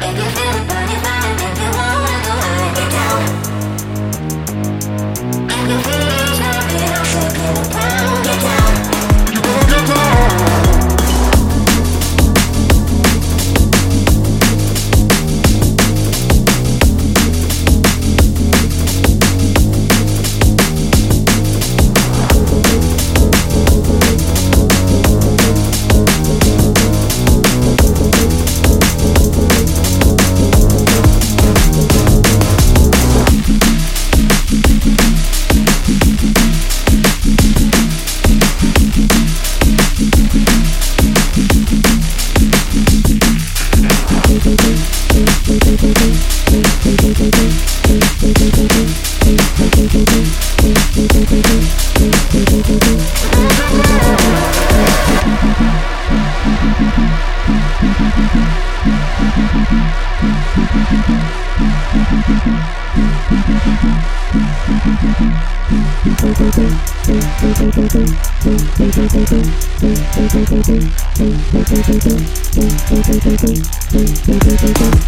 Everything about it, Thank you.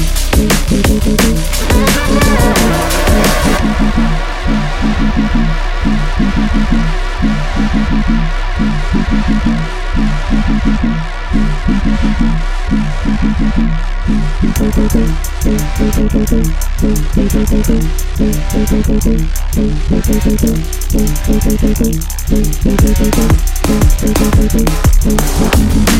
Thank you.